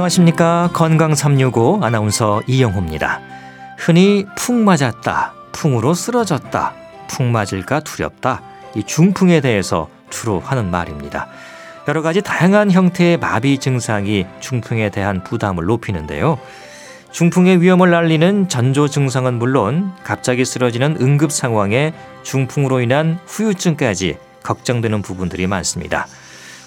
안녕하십니까. 건강 365 아나운서 이영호입니다. 흔히 풍 맞았다, 풍으로 쓰러졌다, 풍 맞을까 두렵다. 이 중풍에 대해서 주로 하는 말입니다. 여러 가지 다양한 형태의 마비 증상이 중풍에 대한 부담을 높이는데요. 중풍의 위험을 알리는 전조 증상은 물론 갑자기 쓰러지는 응급 상황에 중풍으로 인한 후유증까지 걱정되는 부분들이 많습니다.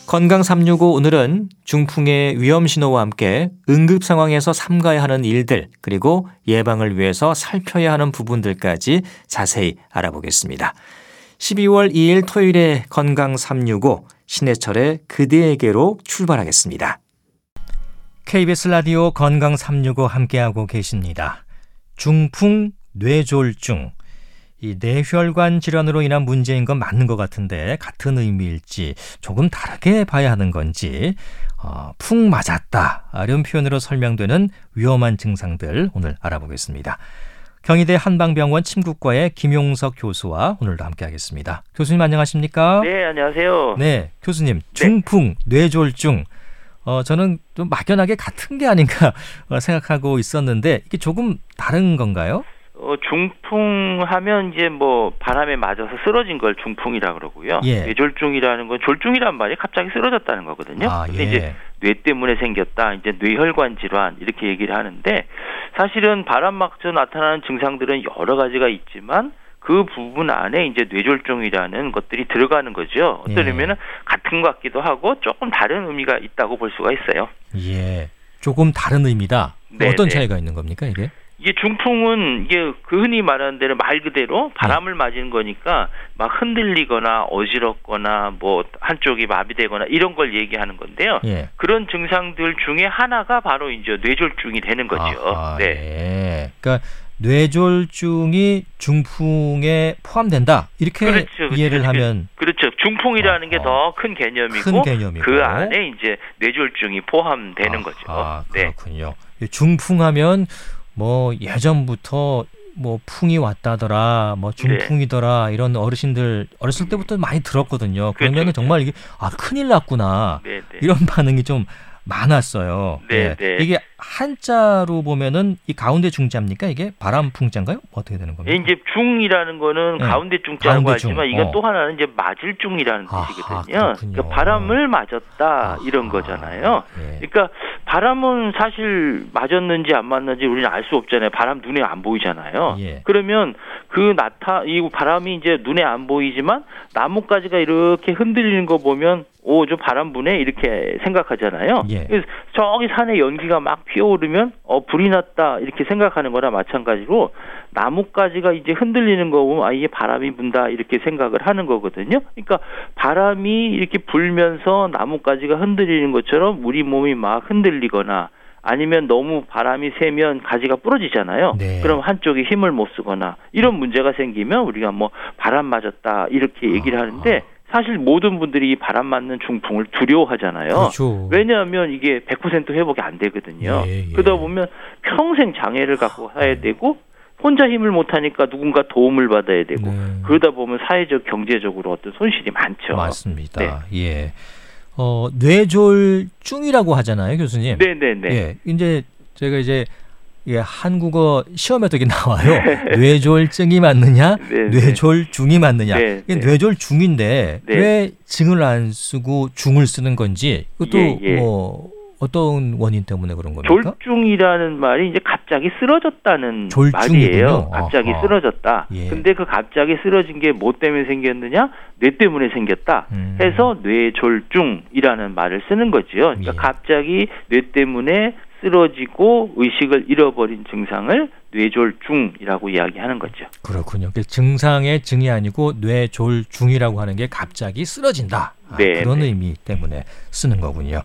건강 365 오늘은 중풍의 위험 신호와 함께 응급 상황에서 삼가야 하는 일들 그리고 예방을 위해서 살펴야 하는 부분들까지 자세히 알아보겠습니다. 12월 2일 토요일에 건강 365 신해철의 그대에게로 출발하겠습니다. KBS 라디오 건강 365 함께하고 계십니다. 중풍 뇌졸중 이 뇌혈관 질환으로 인한 문제인 건 맞는 것 같은데 같은 의미일지 조금 다르게 봐야 하는 건지 어, 푹 맞았다 이런 표현으로 설명되는 위험한 증상들 오늘 알아보겠습니다. 경희대 한방병원 침구과의 김용석 교수와 오늘도 함께하겠습니다. 교수님 안녕하십니까? 네, 안녕하세요. 네, 교수님 중풍 뇌졸중 어, 저는 좀 막연하게 같은 게 아닌가 생각하고 있었는데 이게 조금 다른 건가요? 어, 중풍하면 이제 뭐 바람에 맞아서 쓰러진 걸 중풍이라 그러고요. 예. 뇌졸중이라는 건 졸중이란 말이 갑자기 쓰러졌다는 거거든요. 아, 근데 예. 이제 뇌 때문에 생겼다. 이제 뇌혈관 질환 이렇게 얘기를 하는데 사실은 바람 맞아 나타나는 증상들은 여러 가지가 있지만 그 부분 안에 이제 뇌졸중이라는 것들이 들어가는 거죠. 어떤 예. 의미는 같은 것 같기도 하고 조금 다른 의미가 있다고 볼 수가 있어요. 예, 조금 다른 의미다. 네, 어떤 네. 차이가 있는 겁니까 이게? 이게 중풍은 이게 그 흔히 말하는 대로 말 그대로 바람을 맞은 거니까 막 흔들리거나 어지럽거나 뭐 한쪽이 마비되거나 이런 걸 얘기하는 건데요. 예. 그런 증상들 중에 하나가 바로 이제 뇌졸중이 되는 거죠. 아하, 네. 예. 그러니까 뇌졸중이 중풍에 포함된다. 이렇게 그렇죠, 그렇죠. 이해를 그- 하면 그렇죠. 중풍이라는 게 어, 더큰 개념이고 큰 개념이고. 그 안에 이제 뇌졸중이 포함되는 아, 거죠. 아, 네. 그렇군요. 중풍하면 뭐 예전부터 뭐 풍이 왔다더라, 뭐 네. 중풍이더라 이런 어르신들 어렸을 때부터 많이 들었거든요. 그러면 그렇죠. 정말 이게 아 큰일 났구나 네, 네. 이런 반응이 좀 많았어요. 네, 예. 네. 이게 한자로 보면은 이 가운데 중자입니까? 이게 바람풍자인가요? 어떻게 되는 겁니까? 이제 중이라는 거는 네. 가운데 중자라고 가운데 중. 하지만 이건 어. 또 하나는 이제 맞을 중이라는 아하, 뜻이거든요. 그렇군요. 그러니까 바람을 맞았다 이런 아하, 거잖아요. 예. 그러니까 바람은 사실 맞았는지 안 맞는지 우리는 알 수 없잖아요. 바람 눈에 안 보이잖아요. 예. 그러면 그 나타 이 바람이 이제 눈에 안 보이지만 나뭇가지가 이렇게 흔들리는 거 보면 오 저 바람 부네 이렇게 생각하잖아요. 예. 그래서 저기 산에 연기가 막 피어오르면 어 불이 났다 이렇게 생각하는 거나 마찬가지로 나뭇가지가 이제 흔들리는 거 보면 아 이게 바람이 분다 이렇게 생각을 하는 거거든요. 그러니까 바람이 이렇게 불면서 나뭇가지가 흔들리는 것처럼 우리 몸이 막 흔들리거나 아니면 너무 바람이 세면 가지가 부러지잖아요. 네. 그럼 한쪽이 힘을 못 쓰거나 이런 문제가 생기면 우리가 뭐 바람 맞았다 이렇게 얘기를 아하. 하는데 사실 모든 분들이 이 바람 맞는 중풍을 두려워하잖아요. 그렇죠. 왜냐하면 이게 100% 회복이 안 되거든요. 예, 예. 그러다 보면 평생 장애를 갖고 살아야 되고 혼자 힘을 못 하니까 누군가 도움을 받아야 되고 네. 그러다 보면 사회적 경제적으로 어떤 손실이 많죠. 맞습니다. 네. 예. 어, 뇌졸중이라고 하잖아요, 교수님. 네, 네, 네. 예. 이제 제가 이제 예, 한국어 시험에도 이게 나와요. 뇌졸증이 맞느냐, 네, 네. 뇌졸중이 맞느냐. 네, 이게 네. 뇌졸중인데 네. 왜 증을 안 쓰고 중을 쓰는 건지 그것도 예, 예. 뭐 어떤 원인 때문에 그런 겁니까? 졸중이라는 말이 이제 갑자기 쓰러졌다는 졸중이군요. 말이에요. 갑자기 아하. 쓰러졌다. 예. 근데 그 갑자기 쓰러진 게 뭐 때문에 생겼느냐? 뇌 때문에 생겼다. 음. 해서 뇌졸중이라는 말을 쓰는 거죠. 그러니까 예. 갑자기 뇌 때문에 쓰러지고 의식을 잃어버린 증상을 뇌졸중이라고 이야기하는 거죠. 그렇군요. 그 증상의 증이 아니고 뇌졸중이라고 하는 게 갑자기 쓰러진다. 아, 네, 그런 네. 의미 때문에 쓰는 거군요.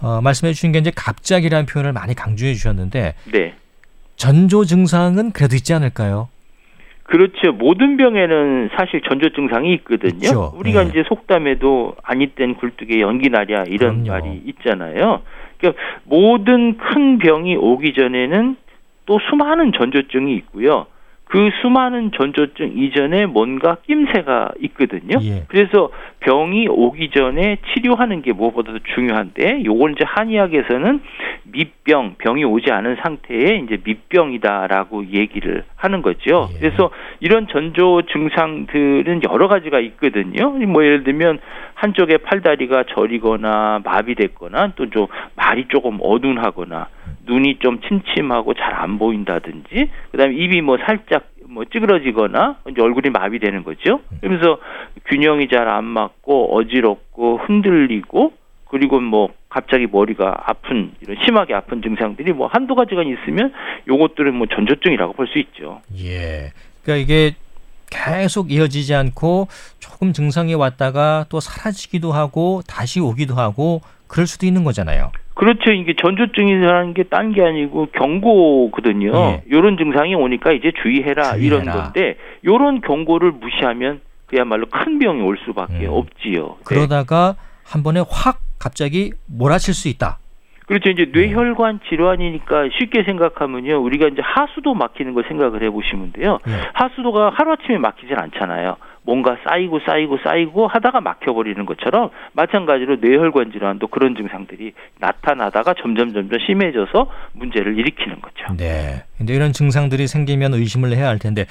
어, 말씀해 주신 게 이제 갑자기라는 표현을 많이 강조해 주셨는데 네. 전조 증상은 그래도 있지 않을까요? 그렇죠. 모든 병에는 사실 전조 증상이 있거든요. 있죠. 우리가 네. 이제 속담에도 아니 땐 굴뚝에 연기 나랴 이런 그럼요. 말이 있잖아요. 그러니까 모든 큰 병이 오기 전에는 또 수많은 전조증이 있고요. 그그 수많은 전조증 이전에 뭔가 낌새가 있거든요. 예. 그래서 병이 오기 전에 치료하는 게 무엇보다도 중요한데 요걸 이제 한의학에서는 밑병, 병이 오지 않은 상태에 이제 밑병이다라고 얘기를 하는 거죠. 예. 그래서 이런 전조 증상들은 여러 가지가 있거든요. 뭐 예를 들면 한쪽에 팔다리가 저리거나 마비됐거나 또 좀 말이 조금 어둔하거나 눈이 좀 침침하고 잘 안 보인다든지 그다음에 입이 뭐 살짝 뭐 찌그러지거나 이제 얼굴이 마비되는 거죠. 그러면서 균형이 잘 안 맞고 어지럽고 흔들리고 그리고 뭐 갑자기 머리가 아픈 이런 심하게 아픈 증상들이 뭐 한두 가지가 있으면 요것들은 뭐 전조증이라고 볼 수 있죠. 예. 그러니까 이게 계속 이어지지 않고 조금 증상이 왔다가 또 사라지기도 하고 다시 오기도 하고 그럴 수도 있는 거잖아요. 그렇죠. 이게 전조증이라는 게 딴 게 아니고 경고거든요. 예. 요런 증상이 오니까 이제 주의해라, 주의해라. 이런 건데 요런 경고를 무시하면 그야말로 큰 병이 올 수밖에 음. 없지요. 네. 그러다가 한 번에 확 갑자기 몰아칠 수 있다. 그렇죠. 이제 뇌혈관 질환이니까 쉽게 생각하면요. 우리가 이제 하수도 막히는 걸 생각을 해 보시면 돼요. 예. 하수도가 하루아침에 막히질 않잖아요. 뭔가 쌓이고 쌓이고 쌓이고 하다가 막혀버리는 것처럼 마찬가지로 뇌혈관 질환도 그런 증상들이 나타나다가 점점 점점 심해져서 문제를 일으키는 거죠. 네. 근데 이런 증상들이 생기면 의심을 해야 할 텐데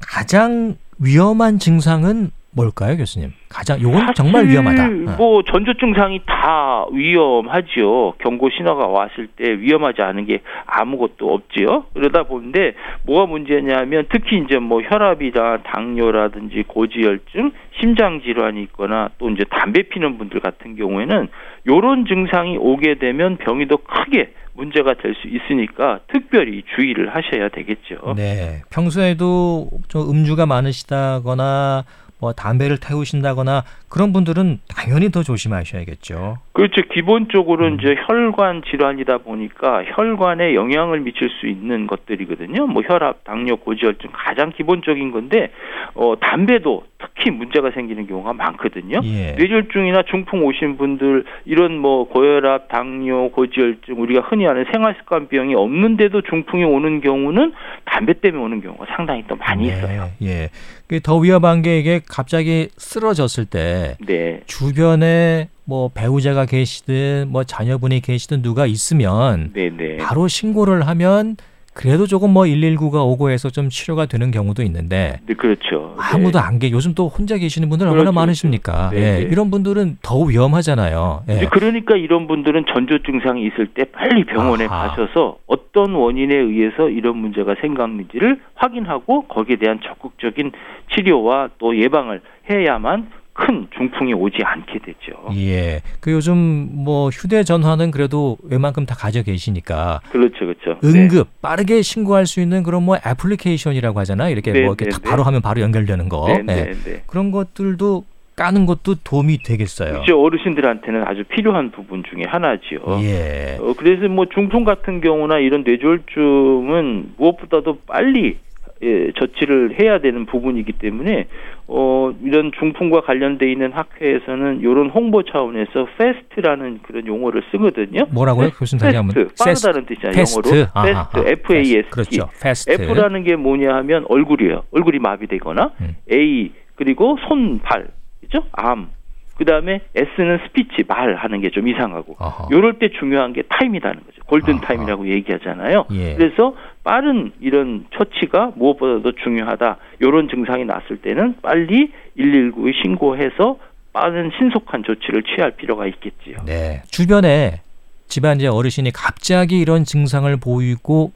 가장 위험한 증상은 뭘까요, 교수님? 가장 요건 정말 위험하다. 어. 뭐 전조 증상이 다 위험하지요. 경고 신호가 왔을 때 위험하지 않은 게 아무것도 없지요. 그러다 보는데 뭐가 문제냐면 특히 이제 뭐 혈압이나 당뇨라든지 고지혈증, 심장 질환이 있거나 또 이제 담배 피는 분들 같은 경우에는 요런 증상이 오게 되면 병이 더 크게 문제가 될 수 있으니까 특별히 주의를 하셔야 되겠죠. 네. 평소에도 좀 음주가 많으시다거나 뭐 담배를 태우신다거나 그런 분들은 당연히 더 조심하셔야겠죠. 그렇죠. 기본적으로 음. 이제 혈관 질환이다 보니까 혈관에 영향을 미칠 수 있는 것들이거든요. 뭐 혈압, 당뇨, 고지혈증 가장 기본적인 건데 어 담배도 특히 문제가 생기는 경우가 많거든요. 예. 뇌졸중이나 중풍 오신 분들 이런 뭐 고혈압, 당뇨, 고지혈증 우리가 흔히 아는 생활습관 병이 없는데도 중풍이 오는 경우는 담배 때문에 오는 경우가 상당히 또 많이 네, 있어요. 예. 그게 더 위험한 게 이게 갑자기 쓰러졌을 때 네. 주변에 뭐 배우자가 계시든 뭐 자녀분이 계시든 누가 있으면 네, 네. 바로 신고를 하면 그래도 조금 뭐 119가 오고 해서 좀 치료가 되는 경우도 있는데 네, 그렇죠. 아무도 네. 안 계. 요즘 또 혼자 계시는 분들 얼마나 그렇죠, 많으십니까? 그렇죠. 네, 예. 네. 이런 분들은 더 위험하잖아요. 예. 그러니까 이런 분들은 전조 증상이 있을 때 빨리 병원에 아하. 가셔서 어떤 원인에 의해서 이런 문제가 생겼는지를 확인하고 거기에 대한 적극적인 치료와 또 예방을 해야만 큰 중풍이 오지 않게 되죠. 예. 그 요즘 뭐 휴대전화는 그래도 웬만큼 다 가져 계시니까 그렇죠, 그렇죠. 네. 응급 빠르게 신고할 수 있는 그런 뭐 애플리케이션이라고 하잖아요. 이렇게 네, 뭐 이렇게 네, 다 네. 바로 하면 바로 연결되는 거. 네, 예. 네, 네. 그런 것들도 까는 것도 도움이 되겠어요. 그렇죠. 어르신들한테는 아주 필요한 부분 중에 하나지요. 예. 어, 그래서 뭐 중풍 같은 경우나 이런 뇌졸중은 무엇보다도 빨리 예, 조치를 해야 되는 부분이기 때문에 어, 이런 중풍과 관련돼 있는 학회에서는 이런 홍보 차원에서 FAST라는 그런 용어를 쓰거든요. 뭐라고요? 교수님 다시 한번. 빠르다는 뜻이잖아요. Fast. 영어로 아하, FAST, F A S T. 그렇죠. FAST. F라는 게 뭐냐 하면 얼굴이에요. 얼굴이 마비되거나 음. A 그리고 손, 발, 그죠? Arm. 그 다음에 S는 speech, 말 하는 게 좀 이상하고. 어허. 요럴 때 중요한 게 time이라는 거죠. golden. time이라고 얘기하잖아요. 예. 그래서 빠른 이런 처치가 무엇보다도 중요하다. 요런 증상이 났을 때는 빨리 119에 신고해서 빠른 신속한 조치를 취할 필요가 있겠지요. 네. 주변에 집안 이제 어르신이 갑자기 이런 증상을 보이고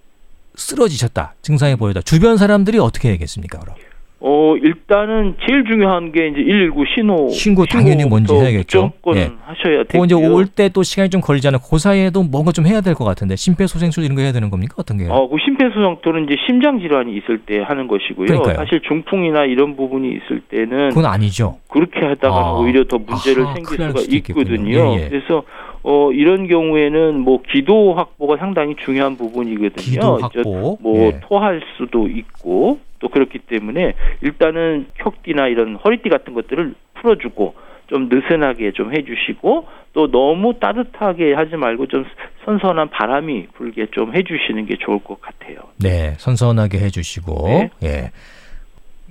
쓰러지셨다. 증상이 보이다. 주변 사람들이 어떻게 해야겠습니까, 그럼? 어, 일단은 제일 중요한 게 이제 119 신호. 신고 당연히 먼저 해야겠죠. 예. 하셔야 그 이제. 올 때 또 시간이 좀 걸리잖아요. 그 사이에도 뭔가 좀 해야 될 것 같은데 심폐소생술 이런 거 해야 되는 겁니까? 어떤 게요? 어, 그 심폐소생술은 이제 심장 질환이 있을 때 하는 것이고요. 그러니까요. 사실 중풍이나 이런 부분이 있을 때는 그건 아니죠. 그렇게 하다가는 아. 오히려 더 문제를 아하, 생길 수가. 있거든요. 예, 예. 그래서 어 이런 경우에는 뭐 기도 확보가 상당히 중요한 부분이거든요. 확보. 뭐 예. 토할 수도 있고 또 그렇기 때문에 일단은 혁띠나 이런 허리띠 같은 것들을 풀어주고 좀 느슨하게 좀 해주시고 또 너무 따뜻하게 하지 말고 좀 선선한 바람이 불게 좀 해주시는 게 좋을 것 같아요. 네, 선선하게 해주시고 네. 예.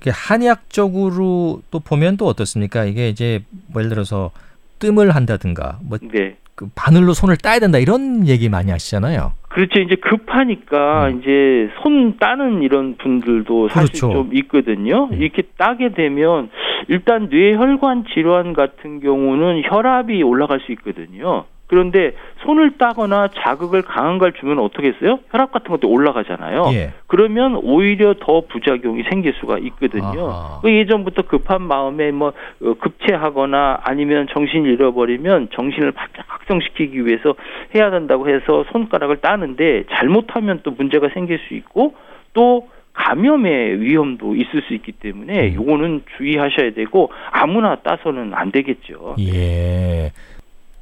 한의학적으로 또 보면 또 어떻습니까? 이게 이제 뭐 예를 들어서 뜸을 한다든가 뭐 네. 그 바늘로 손을 따야 된다 이런 얘기 많이 하시잖아요. 그렇죠. 이제 급하니까 음. 이제 손 따는 이런 분들도 사실 그렇죠. 좀 있거든요. 음. 이렇게 따게 되면 일단 뇌혈관 질환 같은 경우는 혈압이 올라갈 수 있거든요. 그런데 손을 따거나 자극을 강한 걸 주면 어떻게 했어요? 혈압 같은 것도 올라가잖아요. 예. 그러면 오히려 더 부작용이 생길 수가 있거든요. 아하. 그 예전부터 급한 마음에 뭐 어, 급체하거나 아니면 정신을 잃어버리면 정신을 바짝 각성시키기 위해서 해야 된다고 해서 손가락을 따는데 잘못하면 또 문제가 생길 수 있고 또 감염의 위험도 있을 수 있기 때문에 음. 요거는 주의하셔야 되고 아무나 따서는 안 되겠죠. 예.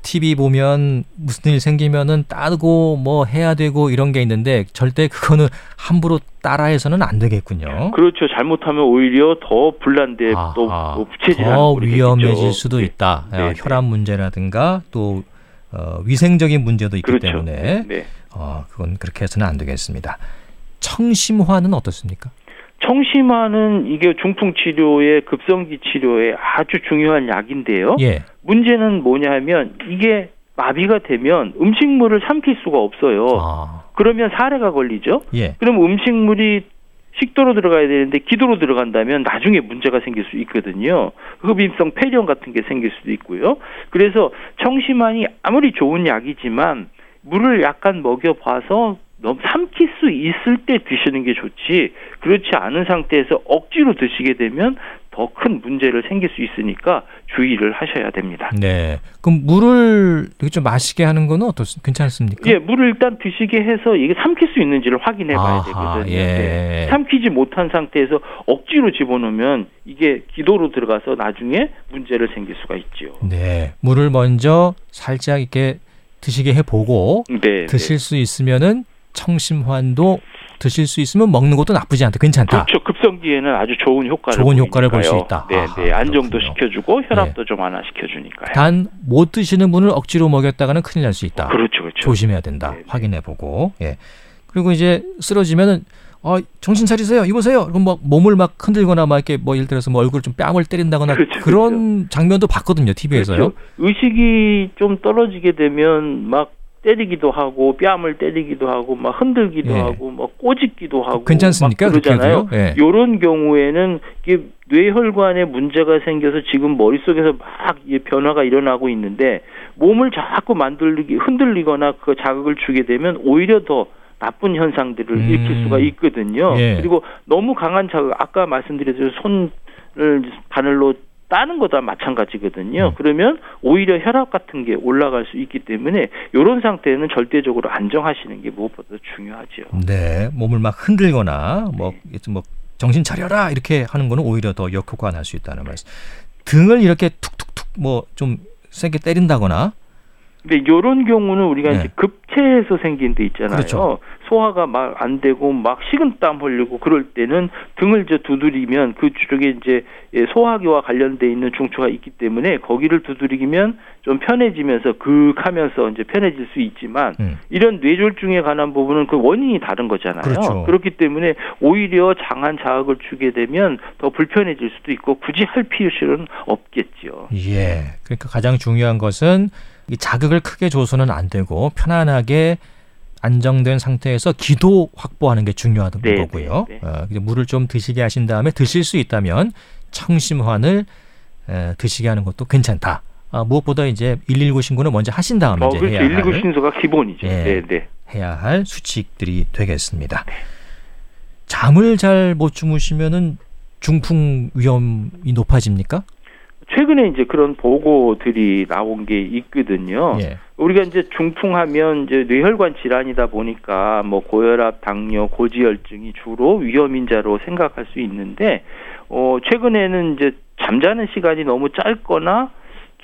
TV 보면 무슨 일 생기면은 따고 뭐 해야 되고 이런 게 있는데 절대 그거는 함부로 따라해서는 안 되겠군요. 그렇죠. 잘못하면 오히려 더 불난데 또, 아하. 또 부채질하는 더 위험해질 되겠죠. 수도 네. 있다. 네, 어, 네. 혈압 문제라든가 또 어, 위생적인 문제도 있기 그렇죠. 때문에 네. 어, 그건 그렇게 해서는 안 되겠습니다. 청심화는 어떻습니까? 청심화는 이게 중풍 치료의 급성기 치료에 아주 중요한 약인데요. 예. 문제는 뭐냐면 이게 마비가 되면 음식물을 삼킬 수가 없어요. 아, 그러면 사례가 걸리죠. 예. 그럼 음식물이 식도로 들어가야 되는데 기도로 들어간다면 나중에 문제가 생길 수 있거든요. 흡입성 폐렴 같은 게 생길 수도 있고요. 그래서 청심환이 아무리 좋은 약이지만 물을 약간 먹여봐서 너무 삼킬 수 있을 때 드시는 게 좋지 그렇지 않은 상태에서 억지로 드시게 되면 더 큰 문제를 생길 수 있으니까 주의를 하셔야 됩니다. 네. 그럼 물을 좀 마시게 하는 거는 어떻습니까? 괜찮습니까? 예, 물을 일단 드시게 해서 이게 삼킬 수 있는지를 확인해 봐야 되거든요. 예. 네. 삼키지 못한 상태에서 억지로 집어넣으면 이게 기도로 들어가서 나중에 문제를 생길 수가 있죠. 네. 물을 먼저 살짝 이렇게 드시게 해 보고 네. 드실 수 있으면은 청심환도 드실 수 있으면 먹는 것도 나쁘지 않다. 괜찮다. 그렇죠. 급성기에는 아주 좋은 효과를 좋은 효과를 볼수 보이니까요. 있다. 네, 네. 안정도. 시켜주고 혈압도 좀 완화시켜 주니까요. 단 못 드시는 분을 억지로 먹였다가는 큰일 날 수 있다. 그렇죠, 그렇죠. 조심해야 된다. 네, 네. 확인해 보고. 예. 그리고 이제 쓰러지면은 어, 정신 차리세요. 이보세요. 그럼 뭐 몸을 막 흔들거나 막 이렇게 뭐 예를 들어서 뭐 얼굴 좀 뺨을 때린다거나 그렇죠, 그런 장면도 봤거든요. TV에서요. 그렇죠. 의식이 좀 떨어지게 되면 막 때리기도 하고 뺨을 때리기도 하고 막 흔들기도 예. 하고 막 꼬집기도 하고 괜찮습니까? 그러잖아요. 예. 이런 경우에는 이게 뇌혈관에 문제가 생겨서 지금 머릿속에서 막 변화가 일어나고 있는데 몸을 자꾸 만들기 흔들리거나 그 자극을 주게 되면 오히려 더 나쁜 현상들을 음. 일으킬 수가 있거든요. 예. 그리고 너무 강한 자극 아까 말씀드렸듯이 손을 바늘로 따는 것도 마찬가지거든요. 음. 그러면 오히려 혈압 같은 게 올라갈 수 있기 때문에 이런 상태는 절대적으로 안정하시는 게 무엇보다 중요하죠. 네. 몸을 막 흔들거나 뭐, 네. 뭐 정신 차려라 이렇게 하는 거는 오히려 더 역효과가 날 수 있다는 말씀. 등을 이렇게 툭툭툭 뭐 좀 세게 때린다거나 근데 이런 경우는 우리가 네. 이제 급체해서 생긴 데 있잖아요. 그렇죠. 소화가 막 안 되고 막 식은 땀 흘리고 그럴 때는 등을 이제 두드리면 그쪽에 이제 예, 소화기와 관련돼 있는 중추가 있기 때문에 거기를 두드리면 좀 편해지면서 극하면서 이제 편해질 수 있지만 음. 이런 뇌졸중에 관한 부분은 그 원인이 다른 거잖아요. 그렇죠. 렇기 때문에 오히려 장한 자극을 주게 되면 더 불편해질 수도 있고 굳이 할 필요는 없겠죠. 예. 그러니까 가장 중요한 것은 이 자극을 크게 줘서는 안 되고 편안하게 안정된 상태에서 기도 확보하는 게 중요하던 네, 거고요. 네, 네. 어, 물을 좀 드시게 하신 다음에 드실 수 있다면 청심환을 에, 드시게 하는 것도 괜찮다. 아, 무엇보다 이제 119 신고는 먼저 하신 다음에 어, 이제 그렇죠. 해야 119 할, 신소가 기본이죠. 예. 네, 네. 해야 할 수칙들이 되겠습니다. 잠을 잘 못 주무시면은 중풍 위험이 높아집니까? 최근에 이제 그런 보고들이 나온 게 있거든요. 예. 우리가 이제 중풍하면 이제 뇌혈관 질환이다 보니까 뭐 고혈압, 당뇨, 고지혈증이 주로 위험 인자로 생각할 수 있는데 어 최근에는 이제 잠자는 시간이 너무 짧거나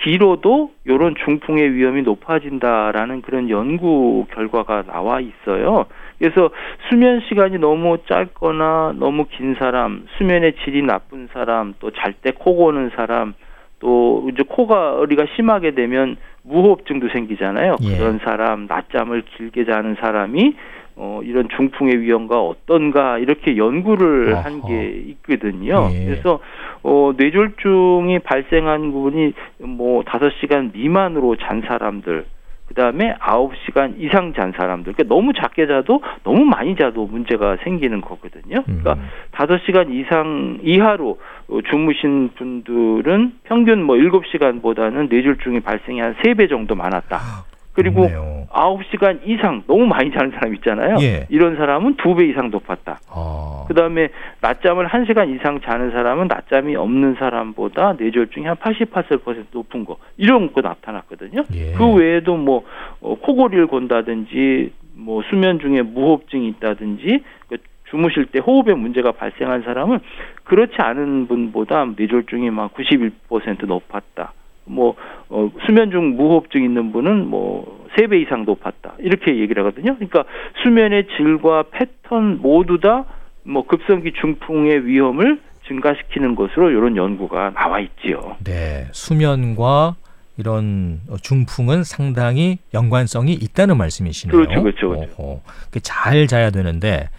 길어도 이런 중풍의 위험이 높아진다라는 그런 연구 결과가 나와 있어요. 그래서 수면 시간이 너무 짧거나 너무 긴 사람, 수면의 질이 나쁜 사람, 또 잘 때 코 고는 사람, 또 이제 코가 어리가 심하게 되면 무호흡증도 생기잖아요. 예. 그런 사람, 낮잠을 길게 자는 사람이 어, 이런 중풍의 위험과 어떤가 이렇게 연구를. 한 게 있거든요. 예. 그래서 어, 뇌졸중이 발생한 부분이 뭐 다섯 시간 미만으로 잔 사람들 그다음에 아홉 시간 이상 잔 사람들. 그러니까 너무 작게 자도 너무 많이 자도 문제가 생기는 거거든요. 그러니까 음. 다섯 시간 이상 이하로 어, 주무신 분들은 평균 뭐 일곱 시간보다는 뇌졸중이 발생이 한세배 정도 많았다. 그리고 그렇네요. 아홉 시간 이상 너무 많이 자는 사람 있잖아요. 예. 이런 사람은 두배 이상 높았다. 어. 그다음에 낮잠을 한 시간 이상 자는 사람은 낮잠이 없는 사람보다 뇌졸중이 한 88% 높은 거 이런 거 나타났거든요. 예. 그 외에도 뭐 어, 코골이를 건다든지 뭐 수면 중에 무호흡증이 있다든지 그 주무실 때 호흡에 문제가 발생한 사람은 그렇지 않은 분보다 뇌졸중이 막 91% 높았다. 뭐 어, 수면 중 무호흡증 있는 분은 뭐세배 이상 높았다. 이렇게 얘기를 하거든요. 그러니까 수면의 질과 패턴 모두 다 뭐 급성기 중풍의 위험을 증가시키는 것으로 이런 연구가 나와 있지요. 네, 수면과 이런 어, 중풍은 상당히 연관성이 있다는 말씀이시네요. 그렇죠, 그렇죠, 그렇죠. 그잘 자야 되는데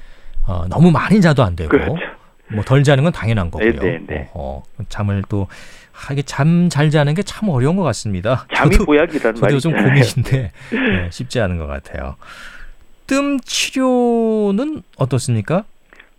어, 너무 많이 자도 안 되고 그렇죠. 뭐 덜 자는 건 당연한 거고요. 네, 네, 네. 어허. 잠을 또 아, 이게 잠 잘 자는 게 참 어려운 것 같습니다. 잠이 저도, 보약이라는 저도 말이 좀 있잖아요. 고민인데 네, 쉽지 않은 것 같아요. 뜸 치료는 어떻습니까?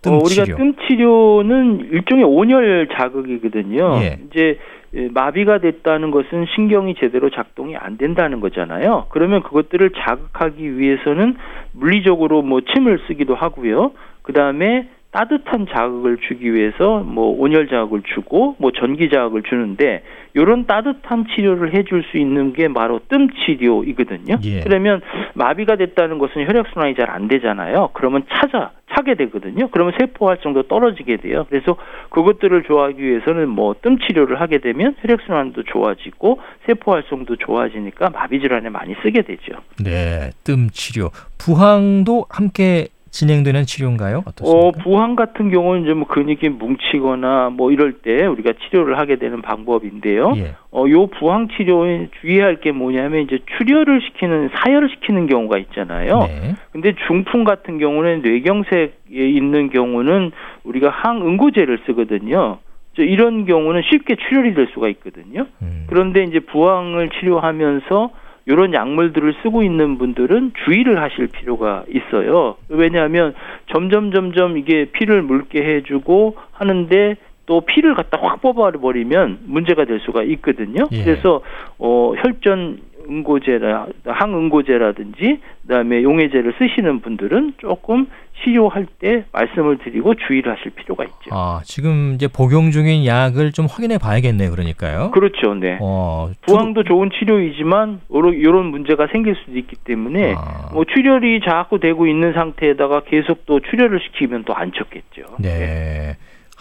뜸 어, 우리가 치료. 뜸 치료는 일종의 온열 자극이거든요. 예. 이제 예, 마비가 됐다는 것은 신경이 제대로 작동이 안 된다는 거잖아요. 그러면 그것들을 자극하기 위해서는 물리적으로 뭐 침을 쓰기도 하고요. 그 다음에 따뜻한 자극을 주기 위해서 뭐 온열 자극을 주고 뭐 전기 자극을 주는데 이런 따뜻한 치료를 해줄 수 있는 게 바로 뜸 치료이거든요. 예. 그러면 마비가 됐다는 것은 혈액 순환이 잘 안 되잖아요. 그러면 차자 차게 되거든요. 그러면 세포 활성도 떨어지게 돼요. 그래서 그것들을 좋아하기 위해서는 뭐 뜸 치료를 하게 되면 혈액 순환도 좋아지고 세포 활성도 좋아지니까 마비 질환에 많이 쓰게 되죠. 네, 뜸 치료. 부항도 함께 진행되는 치료인가요? 어, 어떻습니까? 부항 같은 경우는 이제 뭐 근육이 뭉치거나 뭐 이럴 때 우리가 치료를 하게 되는 방법인데요. 예. 어, 요 부항 치료에 주의할 게 뭐냐면 이제 출혈을 시키는 사혈을 시키는 경우가 있잖아요. 네. 근데 중풍 같은 경우는 뇌경색에 있는 경우는 우리가 항응고제를 쓰거든요. 저 이런 경우는 쉽게 출혈이 될 수가 있거든요. 음. 그런데 이제 부항을 치료하면서 이런 약물들을 쓰고 있는 분들은 주의를 하실 필요가 있어요. 왜냐하면 점점 점점 이게 피를 묽게 해주고 하는데 또 피를 갖다 확 뽑아버리면 문제가 될 수가 있거든요. 예. 그래서 어 혈전 응고제라 항응고제라든지 그다음에 용해제를 쓰시는 분들은 조금 치료할 때 말씀을 드리고 주의를 하실 필요가 있죠. 아, 지금 이제 복용 중인 약을 좀 확인해 봐야겠네요. 그러니까요. 그렇죠, 네. 어, 부항도 좋은 치료이지만 이런 문제가 생길 수도 있기 때문에 아. 뭐 출혈이 자꾸 되고 있는 상태에다가 계속 또 출혈을 시키면 또안 좋겠죠. 네.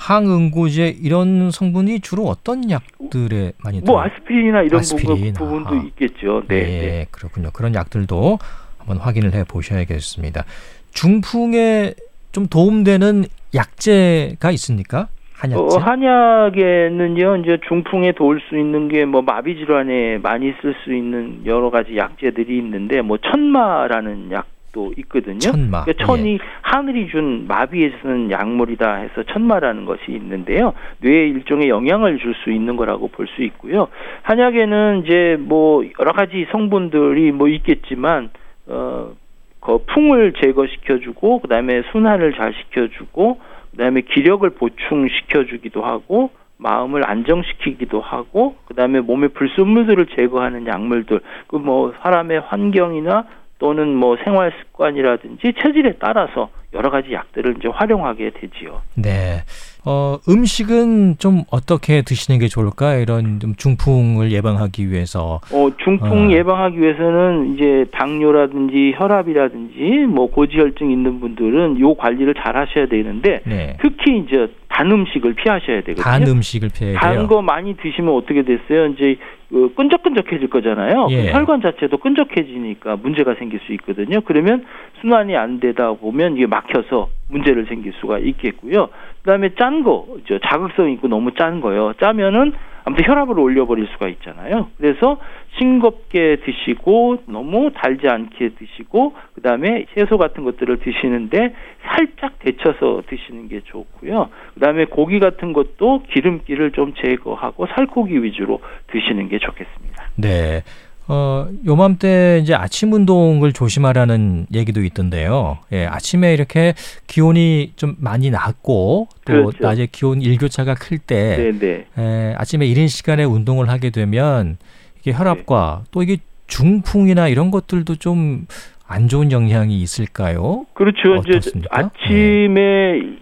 항응고제 이런 성분이 주로 어떤 약들에 많이 뭐 들어요? 아스피린이나 이런 아스피린, 부분, 아하. 있겠죠. 네. 네. 그렇군요. 그런 약들도 한번 확인을 해 보셔야겠습니다. 중풍에 좀 도움되는 약제가 있습니까? 한약제? 어, 한약에는요, 이제 중풍에 도울 수 있는 게 뭐 마비 질환에 많이 쓸 수 있는 여러 가지 약제들이 있는데 뭐 천마라는 약 도 있거든요. 천마. 그러니까 천이 하늘이 준 마비에 쓰는 약물이다 해서 천마라는 것이 있는데요. 뇌에 일종의 영향을 줄 수 있는 거라고 볼 수 있고요. 한약에는 이제 뭐 여러 가지 성분들이 뭐 있겠지만 어, 그 풍을 제거시켜주고 그다음에 순환을 잘 시켜주고 그다음에 기력을 보충시켜주기도 하고 마음을 안정시키기도 하고 그다음에 몸의 불순물들을 제거하는 약물들 그 뭐 사람의 환경이나 또는 뭐 생활 습관이라든지 체질에 따라서 여러 가지 약들을 이제 활용하게 되지요. 네. 어, 음식은 좀 어떻게 드시는 게 좋을까? 이런 좀 중풍을 예방하기 위해서. 어, 중풍 어. 예방하기 위해서는 이제 당뇨라든지 혈압이라든지 뭐 고지혈증 있는 분들은 요 관리를 잘 하셔야 되는데 네. 특히 이제 단 음식을 피하셔야 되거든요. 단 음식을 피해야 돼요. 단 거 많이 드시면 어떻게 됐어요? 이제 그 끈적끈적해질 거잖아요. 예. 혈관 자체도 끈적해지니까 문제가 생길 수 있거든요. 그러면 순환이 안 되다 보면 이게 막혀서 문제를 생길 수가 있겠고요. 그다음에 짠 거, 저 자극성 있고 너무 짠 거요. 짜면은 아무튼 혈압을 올려버릴 수가 있잖아요. 그래서 싱겁게 드시고 너무 달지 않게 드시고 그다음에 채소 같은 것들을 드시는데 살짝 데쳐서 드시는 게 좋고요. 그다음에 고기 같은 것도 기름기를 좀 제거하고 살코기 위주로 드시는 게 좋겠습니다. 네. 어, 요맘때 이제 아침 운동을 조심하라는 얘기도 있던데요. 예, 아침에 이렇게 기온이 좀 많이 낮고 또 그렇죠. 낮에 기온 일교차가 클때 네, 네. 에, 아침에 이른 시간에 운동을 하게 되면 이게 혈압과 또 이게 중풍이나 이런 것들도 좀 안 좋은 영향이 있을까요? 그렇죠. 이제 어떻습니까? 아침에 온,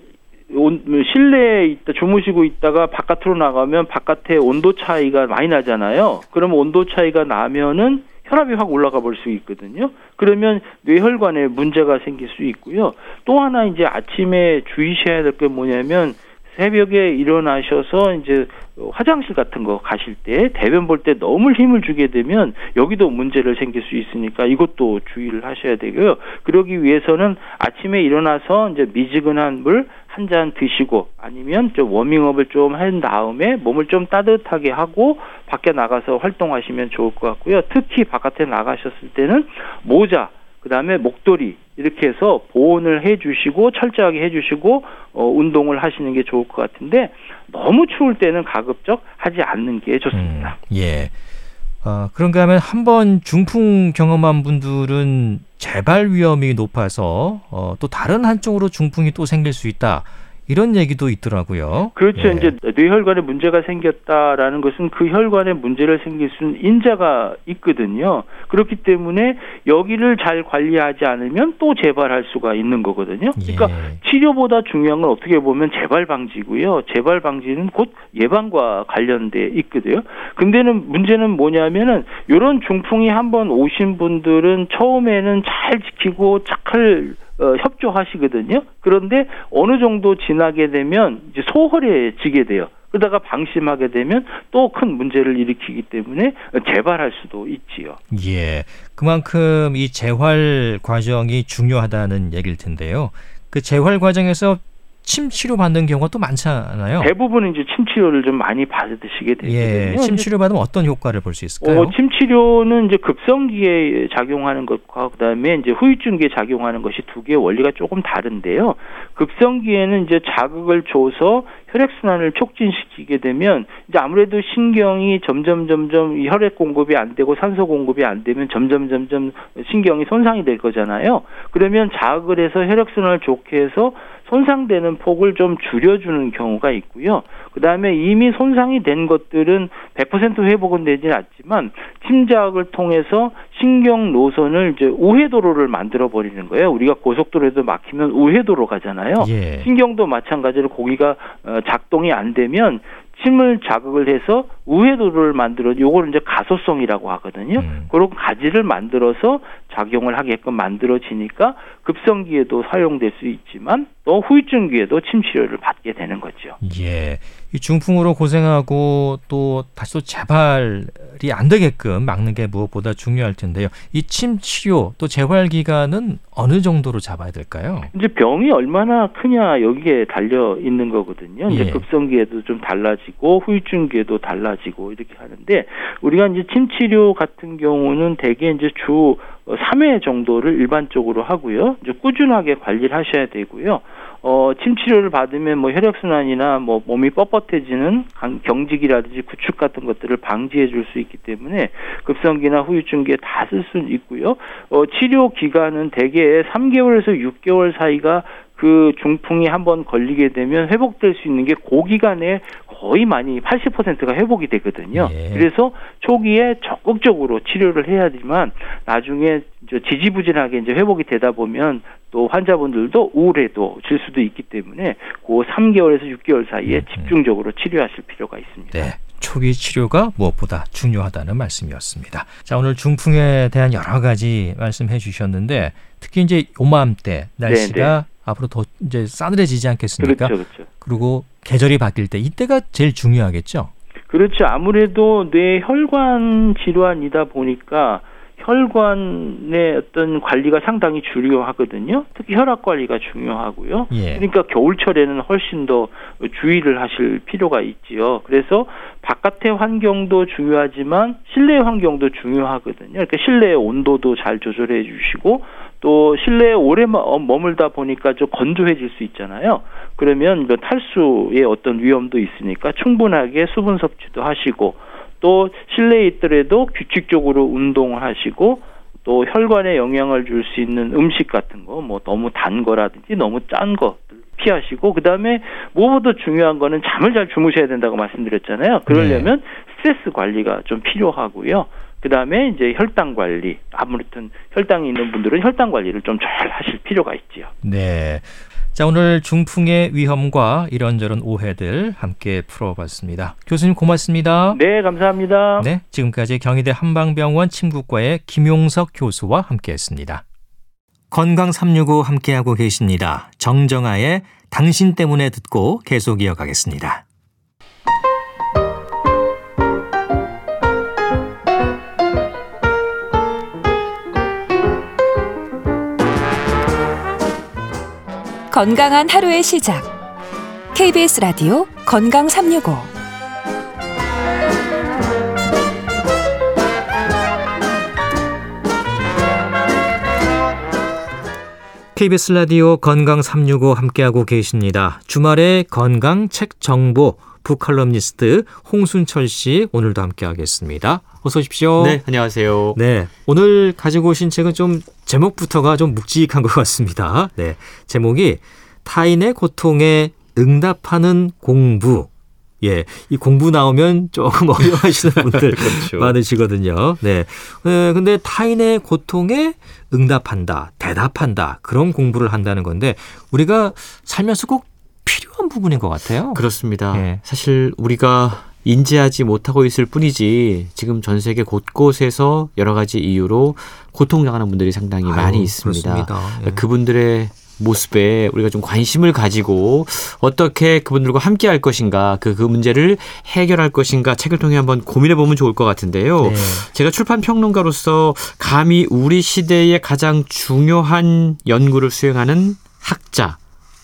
실내에 있다 주무시고 있다가 바깥으로 나가면 바깥에 온도 차이가 많이 나잖아요. 그러면 온도 차이가 나면은 혈압이 확 올라가 볼 수 있거든요. 그러면 뇌혈관에 문제가 생길 수 있고요. 또 하나 이제 아침에 주의셔야 될 게 뭐냐면 새벽에 일어나셔서 이제 화장실 같은 거 가실 때 대변 볼 때 너무 힘을 주게 되면 여기도 문제를 생길 수 있으니까 이것도 주의를 하셔야 되고요. 그러기 위해서는 아침에 일어나서 이제 미지근한 물 한 잔 드시고 아니면 좀 워밍업을 좀 한 다음에 몸을 좀 따뜻하게 하고 밖에 나가서 활동하시면 좋을 것 같고요. 특히 바깥에 나가셨을 때는 모자 그다음에 목도리 이렇게 해서 보온을 해주시고 철저하게 해주시고 어, 운동을 하시는 게 좋을 것 같은데 너무 추울 때는 가급적 하지 않는 게 좋습니다. 음, 예. 어, 그런가 하면 한 번 중풍 경험한 분들은 재발 위험이 높아서 어, 또 다른 한쪽으로 중풍이 또 생길 수 있다. 이런 얘기도 있더라고요. 그렇죠. 예. 이제 뇌혈관에 문제가 생겼다라는 것은 그 혈관에 문제를 생길 수 있는 인자가 있거든요. 그렇기 때문에 여기를 잘 관리하지 않으면 또 재발할 수가 있는 거거든요. 그러니까 예. 치료보다 중요한 건 어떻게 보면 재발 방지고요. 재발 방지는 곧 예방과 관련돼 있거든요. 근데는 문제는 뭐냐면은 이런 중풍이 한번 오신 분들은 처음에는 잘 지키고 착할 어, 협조하시거든요. 그런데 어느 정도 지나게 되면 이제 소홀해지게 돼요. 그러다가 방심하게 되면 또 큰 문제를 일으키기 때문에 재발할 수도 있지요. 예. 그만큼 이 재활 과정이 중요하다는 얘기일 텐데요. 그 재활 과정에서 침 치료 받는 경우가 또 많잖아요. 대부분 이제 침 치료를 좀 많이 받으시게 되거든요. 예. 침 치료 받으면 어떤 효과를 볼 수 있을까요? 어, 침 치료는 이제 급성기에 작용하는 것과 그다음에 이제 후유증기에 작용하는 것이 두 개의 원리가 조금 다른데요. 급성기에는 이제 자극을 줘서 혈액 순환을 촉진시키게 되면 이제 아무래도 신경이 점점 점점 이 혈액 공급이 안 되고 산소 공급이 안 되면 점점 점점 신경이 손상이 될 거잖아요. 그러면 자극을 해서 혈액 순환을 좋게 해서 손상되는 폭을 좀 줄여주는 경우가 있고요. 그 다음에 이미 손상이 된 것들은 100% 회복은 되진 않지만 침자극을 통해서 신경 노선을 이제 우회도로를 만들어 버리는 거예요. 우리가 고속도로에도 막히면 우회도로 가잖아요. 예. 신경도 마찬가지로 고기가 어, 작동이 안 되면 침을 자극을 해서 우회도를 만들어 요거를 이제 가소성이라고 하거든요. 음. 그런 가지를 만들어서 작용을 하게끔 만들어지니까 급성기에도 사용될 수 있지만 또 후유증기에도 침 치료를 받게 되는 거죠. 예. 이 중풍으로 고생하고 또 다시 또 재발이 안 되게끔 막는 게 무엇보다 중요할 텐데요. 이 침 치료 또 재활 기간은 어느 정도로 잡아야 될까요? 이제 병이 얼마나 크냐 여기에 달려 있는 거거든요. 이제 예. 급성기에도 좀 달라지 고 후유증기에도 달라지고 이렇게 하는데 우리가 이제 침 치료 같은 경우는 대개 이제 주 3회 정도를 일반적으로 하고요. 이제 꾸준하게 관리를 하셔야 되고요. 어, 침 치료를 받으면 뭐 혈액순환이나 뭐 몸이 뻣뻣해지는 강- 경직이라든지 구축 같은 것들을 방지해 줄 수 있기 때문에 급성기나 후유증기에 다 쓸 수 있고요. 어, 치료 기간은 대개 3개월에서 6개월 사이가 그 중풍이 한번 걸리게 되면 회복될 수 있는 게그 기간에 거의 많이 80%가 회복이 되거든요. 예. 그래서 초기에 적극적으로 치료를 해야지만 나중에 지지부진하게 이제 회복이 되다 보면 또 환자분들도 우울해도 질 수도 있기 때문에 그 3개월에서 6개월 사이에 음, 음. 집중적으로 치료하실 필요가 있습니다. 네. 초기 치료가 무엇보다 중요하다는 말씀이었습니다. 자, 오늘 중풍에 대한 여러 가지 말씀해 주셨는데 특히 이제 요맘때 날씨가 앞으로 더 이제 싸늘해지지 않겠습니까? 네, 그렇죠, 그렇죠. 그리고 계절이 바뀔 때 이때가 제일 중요하겠죠. 그렇죠. 아무래도 뇌 혈관 질환이다 보니까 혈관의 어떤 관리가 상당히 중요하거든요. 특히 혈압 관리가 중요하고요. 예. 그러니까 겨울철에는 훨씬 더 주의를 하실 필요가 있지요. 그래서 바깥의 환경도 중요하지만 실내 환경도 중요하거든요. 그러니까 실내의 온도도 잘 조절해 주시고 또 실내에 오래 어, 머물다 보니까 좀 건조해질 수 있잖아요. 그러면 탈수의 어떤 위험도 있으니까 충분하게 수분 섭취도 하시고 또 실내에 있더라도 규칙적으로 운동을 하시고 또 혈관에 영향을 줄 수 있는 음식 같은 거 뭐 너무 단 거라든지 너무 짠 거 피하시고 그다음에 무엇보다 중요한 거는 잠을 잘 주무셔야 된다고 말씀드렸잖아요. 그러려면 네. 스트레스 관리가 좀 필요하고요. 그다음에 이제 혈당 관리 아무튼 혈당이 있는 분들은 혈당 관리를 좀 잘 하실 필요가 있지요. 네. 자, 오늘 중풍의 위험과 이런저런 오해들 함께 풀어봤습니다. 교수님 고맙습니다. 네, 감사합니다. 네, 지금까지 경희대 한방병원 침구과의 김용석 교수와 함께했습니다. 건강 365 함께하고 계십니다. 정정아의 당신 때문에 듣고 계속 이어가겠습니다. 건강한 하루의 시작. KBS 라디오 건강 365. KBS 라디오 건강 365 함께하고 계십니다. 주말에 건강 책 정보 북칼럼니스트 홍순철 씨 오늘도 함께하겠습니다. 어서 오십시오. 네, 안녕하세요. 네, 오늘 가지고 오신 책은 좀 제목부터가 좀 묵직한 것 같습니다. 네, 제목이 타인의 고통에 응답하는 공부. 예, 이 공부 나오면 조금 어려워하시는 분들 그렇죠. 많으시거든요. 네. 네, 근데 타인의 고통에 응답한다, 대답한다, 그런 공부를 한다는 건데, 우리가 살면서 꼭 필요한 부분인 것 같아요. 그렇습니다. 네. 사실 우리가 인지하지 못하고 있을 뿐이지 지금 전 세계 곳곳에서 여러 가지 이유로 고통당하는 분들이 상당히 아유, 많이 있습니다. 네. 그분들의 모습에 우리가 좀 관심을 가지고 어떻게 그분들과 함께 할 것인가 그, 그 문제를 해결할 것인가 책을 통해 한번 고민해 보면 좋을 것 같은데요. 네. 제가 출판 평론가로서 감히 우리 시대의 가장 중요한 연구를 수행하는 학자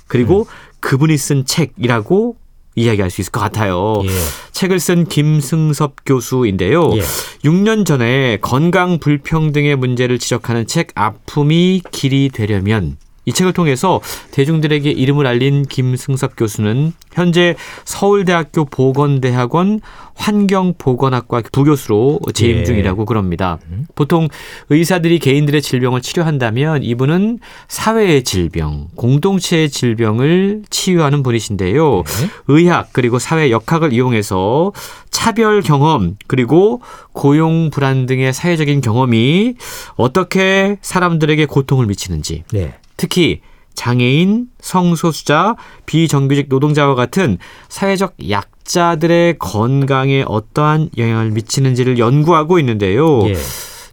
그리고 음. 그분이 쓴 책이라고 이야기할 수 있을 것 같아요. 예. 책을 쓴 김승섭 교수인데요. 예. 6년 전에 건강 불평등의 문제를 지적하는 책 아픔이 길이 되려면 이 책을 통해서 대중들에게 이름을 알린 김승섭 교수는 현재 서울대학교 보건대학원 환경보건학과 부교수로 재임 예. 중이라고 그럽니다. 음. 보통 의사들이 개인들의 질병을 치료한다면 이분은 사회의 질병, 공동체의 질병을 치유하는 분이신데요. 네. 의학 그리고 사회 역학을 이용해서 차별 경험 그리고 고용 불안 등의 사회적인 경험이 어떻게 사람들에게 고통을 미치는지 네. 특히 장애인, 성소수자, 비정규직 노동자와 같은 사회적 약자들의 건강에 어떠한 영향을 미치는지를 연구하고 있는데요. 예.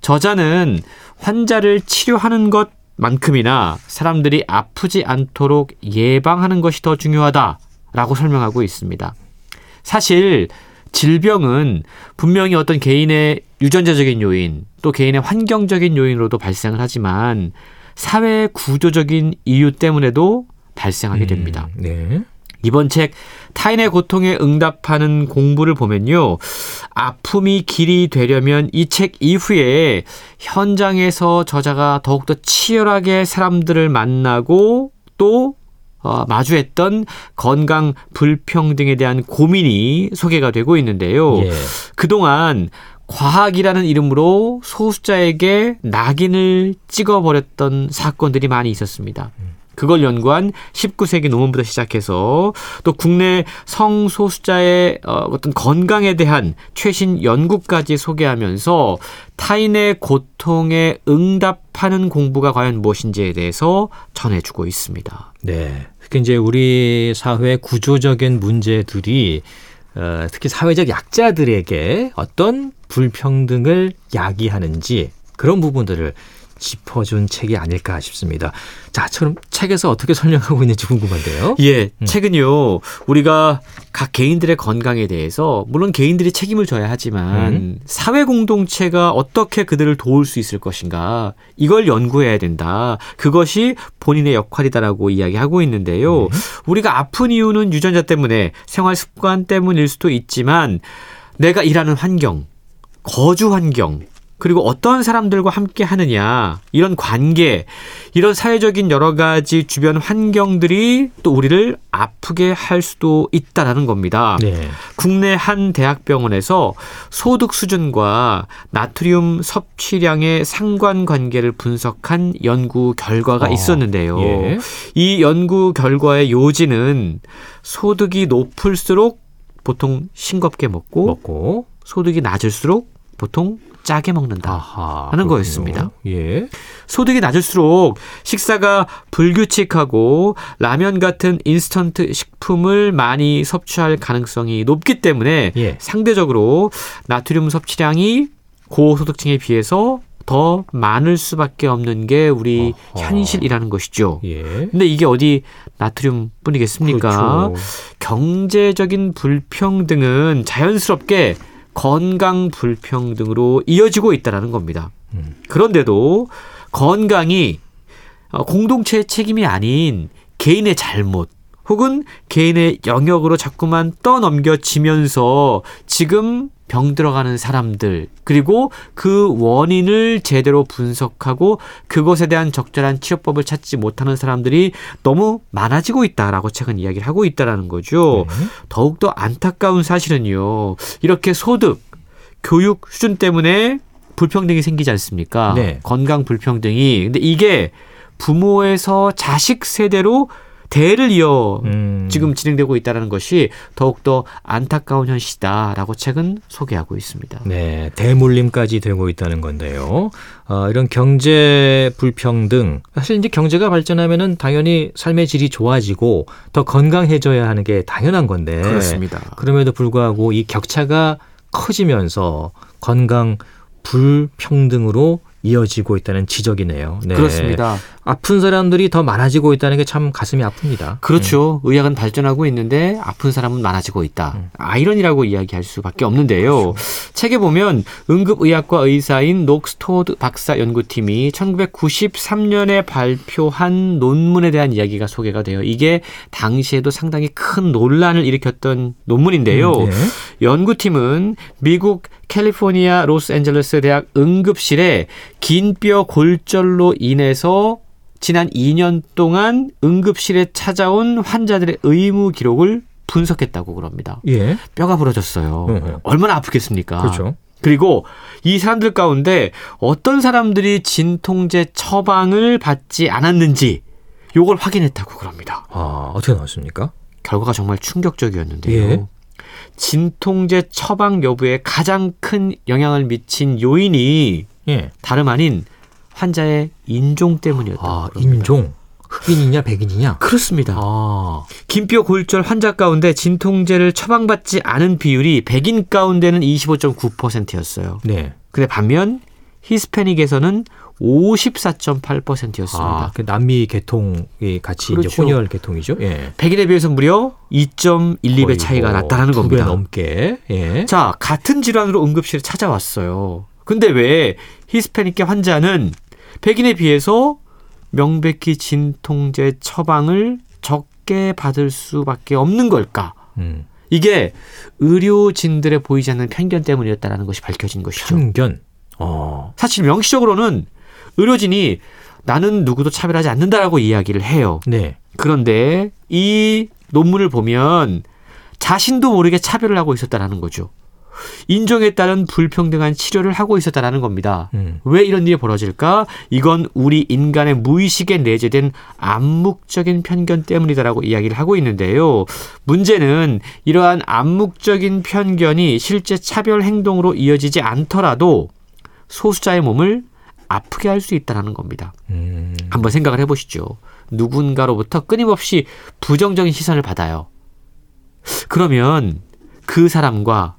저자는 환자를 치료하는 것 만큼이나 사람들이 아프지 않도록 예방하는 것이 더 중요하다라고 설명하고 있습니다. 사실 질병은 분명히 어떤 개인의 유전자적인 요인 또 개인의 환경적인 요인으로도 발생을 하지만 사회 구조적인 이유 때문에도 발생하게 됩니다. 음, 네. 이번 책 타인의 고통에 응답하는 공부를 보면요. 아픔이 길이 되려면 이 책 이후에 현장에서 저자가 더욱더 치열하게 사람들을 만나고 또 어, 마주했던 건강 불평등에 대한 고민이 소개가 되고 있는데요. 예. 그동안 과학이라는 이름으로 소수자에게 낙인을 찍어버렸던 사건들이 많이 있었습니다. 그걸 연구한 19세기 논문부터 시작해서 또 국내 성소수자의 어, 어떤 건강에 대한 최신 연구까지 소개하면서 타인의 고통에 응답하는 공부가 과연 무엇인지에 대해서 전해주고 있습니다. 네. 특히 이제 우리 사회 구조적인 문제들이 어, 특히 사회적 약자들에게 어떤 불평등을 야기하는지 그런 부분들을 짚어준 책이 아닐까 싶습니다. 자, 그럼 책에서 어떻게 설명하고 있는지 궁금한데요. 예, 음. 책은요, 우리가 각 개인들의 건강에 대해서, 물론 개인들이 책임을 져야 하지만, 음. 사회 공동체가 어떻게 그들을 도울 수 있을 것인가, 이걸 연구해야 된다. 그것이 본인의 역할이다라고 이야기하고 있는데요. 음. 우리가 아픈 이유는 유전자 때문에, 생활 습관 때문일 수도 있지만, 내가 일하는 환경, 거주 환경, 그리고 어떤 사람들과 함께 하느냐, 이런 관계, 이런 사회적인 여러 가지 주변 환경들이 또 우리를 아프게 할 수도 있다라는 겁니다. 네. 국내 한 대학병원에서 소득 수준과 나트륨 섭취량의 상관 관계를 분석한 연구 결과가 어, 있었는데요. 예. 이 연구 결과의 요지는 소득이 높을수록 보통 싱겁게 먹고, 먹고 소득이 낮을수록 보통 짜게 먹는다 아하, 하는 그렇군요. 거였습니다. 예. 소득이 낮을수록 식사가 불규칙하고 라면 같은 인스턴트 식품을 많이 섭취할 가능성이 높기 때문에 예. 상대적으로 나트륨 섭취량이 고소득층에 비해서 더 많을 수밖에 없는 게 우리 어허. 현실이라는 것이죠. 예. 근데 이게 어디 나트륨 뿐이겠습니까? 그렇죠. 경제적인 불평등은 자연스럽게 건강 불평등으로 이어지고 있다는 겁니다. 음. 그런데도 건강이 어, 공동체의 책임이 아닌 개인의 잘못 혹은 개인의 영역으로 자꾸만 떠넘겨지면서 지금 병 들어가는 사람들 그리고 그 원인을 제대로 분석하고 그것에 대한 적절한 치료법을 찾지 못하는 사람들이 너무 많아지고 있다라고 책은 이야기를 하고 있다라는 거죠. 네. 더욱더 안타까운 사실은요. 이렇게 소득, 교육 수준 때문에 불평등이 생기지 않습니까? 네. 건강 불평등이. 근데 이게 부모에서 자식 세대로 대를 이어 음. 지금 진행되고 있다는 것이 더욱더 안타까운 현실이다라고 책은 소개하고 있습니다. 네, 대물림까지 되고 있다는 건데요. 어, 이런 경제 불평등 사실 이제 경제가 발전하면은 당연히 삶의 질이 좋아지고 더 건강해져야 하는 게 당연한 건데 그렇습니다. 그럼에도 불구하고 이 격차가 커지면서 건강 불평등으로 이어지고 있다는 지적이네요. 네. 그렇습니다. 아픈 사람들이 더 많아지고 있다는 게 참 가슴이 아픕니다. 그렇죠. 음. 의학은 발전하고 있는데 아픈 사람은 많아지고 있다. 음. 아이러니라고 이야기할 수밖에 없는데요. 그렇죠. 책에 보면 응급의학과 의사인 녹스토드 박사 연구팀이 1993년에 발표한 논문에 대한 이야기가 소개가 돼요. 이게 당시에도 상당히 큰 논란을 일으켰던 논문인데요. 음, 네. 연구팀은 미국 캘리포니아 로스앤젤레스 대학 응급실에 긴 뼈 골절로 인해서 지난 2년 동안 응급실에 찾아온 환자들의 의무 기록을 분석했다고 그럽니다. 예. 뼈가 부러졌어요. 음. 얼마나 아프겠습니까? 그렇죠. 그리고 이 사람들 가운데 어떤 사람들이 진통제 처방을 받지 않았는지 요걸 확인했다고 그럽니다. 아, 어떻게 나왔습니까? 결과가 정말 충격적이었는데요. 예. 진통제 처방 여부에 가장 큰 영향을 미친 요인이 예. 다름 아닌 환자의 인종 때문이었다. 아, 인종. 흑인이냐 백인이냐? 그렇습니다. 아. 김뼈 골절 환자 가운데 진통제를 처방받지 않은 비율이 백인 가운데는 25.9%였어요. 네. 근데 반면 히스패닉에서는 54.8%였습니다. 아, 그 남미 계통이 같이 그렇죠. 이제 혼혈 계통이죠. 예. 백인에 비해서 무려 2.12배 차이가 뭐 났다는 겁니다. 넘게. 예. 자, 같은 질환으로 응급실에 찾아왔어요. 근데 왜 히스패닉계 환자는 백인에 비해서 명백히 진통제 처방을 적게 받을 수밖에 없는 걸까? 음. 이게 의료진들의 보이지 않는 편견 때문이었다라는 것이 밝혀진 것이죠. 편견. 어. 사실 명시적으로는 의료진이 나는 누구도 차별하지 않는다라고 이야기를 해요. 네. 그런데 이 논문을 보면 자신도 모르게 차별을 하고 있었다라는 거죠. 인종에 따른 불평등한 치료를 하고 있었다라는 겁니다. 음. 왜 이런 일이 벌어질까? 이건 우리 인간의 무의식에 내재된 암묵적인 편견 때문이다라고 이야기를 하고 있는데요. 문제는 이러한 암묵적인 편견이 실제 차별 행동으로 이어지지 않더라도 소수자의 몸을 아프게 할 수 있다는 겁니다. 음. 한번 생각을 해보시죠. 누군가로부터 끊임없이 부정적인 시선을 받아요. 그러면 그 사람과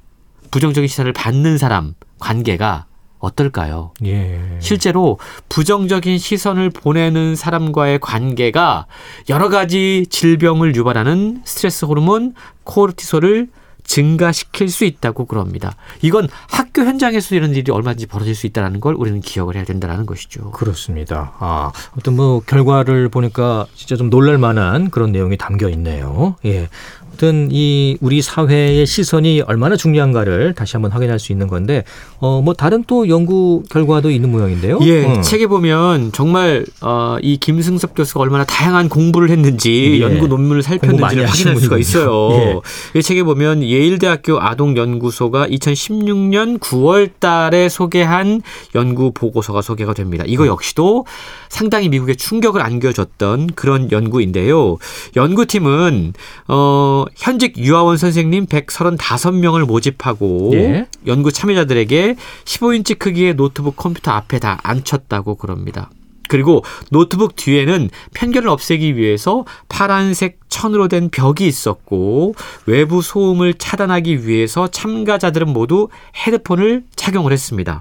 부정적인 시선을 받는 사람 관계가 어떨까요? 예. 실제로 부정적인 시선을 보내는 사람과의 관계가 여러 가지 질병을 유발하는 스트레스 호르몬 코르티솔을 증가시킬 수 있다고 그럽니다. 이건 학교 현장에서 이런 일이 얼마든지 벌어질 수 있다는 걸 우리는 기억을 해야 된다는 것이죠. 그렇습니다. 아, 어떤 뭐 결과를 보니까 진짜 좀 놀랄 만한 그런 내용이 담겨 있네요. 예. 어떤 이 우리 사회의 시선이 얼마나 중요한가를 다시 한번 확인할 수 있는 건데 어 뭐 다른 또 연구 결과도 있는 모양인데요. 예, 어. 책에 보면 정말 어, 이 김승섭 교수가 얼마나 다양한 공부를 했는지 예. 연구 논문을 살폈는지를 확인할 수가 분이군요. 있어요. 이 책에 보면 예일대학교 아동연구소가 2016년 9월 달에 소개한 연구 보고서가 소개가 됩니다. 이거 역시도 상당히 미국에 충격을 안겨줬던 그런 연구인데요. 연구팀은 어, 현직 유아원 선생님 135명을 모집하고 예. 연구 참여자들에게 15인치 크기의 노트북 컴퓨터 앞에 다 앉혔다고 그럽니다. 그리고 노트북 뒤에는 편견을 없애기 위해서 파란색 천으로 된 벽이 있었고 외부 소음을 차단하기 위해서 참가자들은 모두 헤드폰을 착용을 했습니다.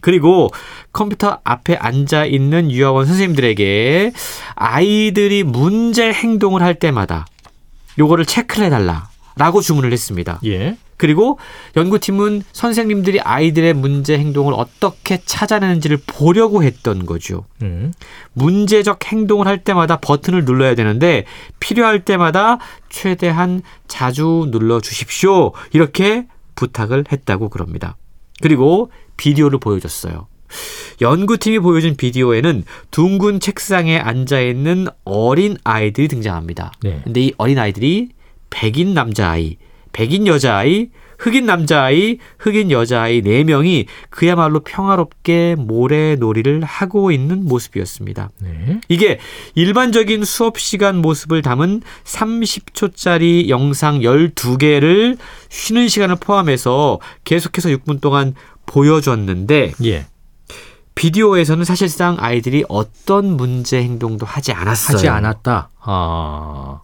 그리고 컴퓨터 앞에 앉아 있는 유아원 선생님들에게 아이들이 문제 행동을 할 때마다 요거를 체크를 해달라라고 주문을 했습니다. 예. 그리고 연구팀은 선생님들이 아이들의 문제 행동을 어떻게 찾아내는지를 보려고 했던 거죠. 음. 문제적 행동을 할 때마다 버튼을 눌러야 되는데 필요할 때마다 최대한 자주 눌러 주십시오. 이렇게 부탁을 했다고 그럽니다. 그리고 비디오를 보여줬어요. 연구팀이 보여준 비디오에는 둥근 책상에 앉아 있는 어린 아이들이 등장합니다. 네. 근데 이 어린 아이들이 백인 남자아이, 백인 여자아이, 흑인 남자아이, 흑인 여자아이 네명이 그야말로 평화롭게 모래놀이를 하고 있는 모습이었습니다. 네. 이게 일반적인 수업 시간 모습을 담은 30초짜리 영상 12개를 쉬는 시간을 포함해서 계속해서 6분 동안 보여줬는데 예. 비디오에서는 사실상 아이들이 어떤 문제 행동도 하지 않았어요. 하지 않았다. 아.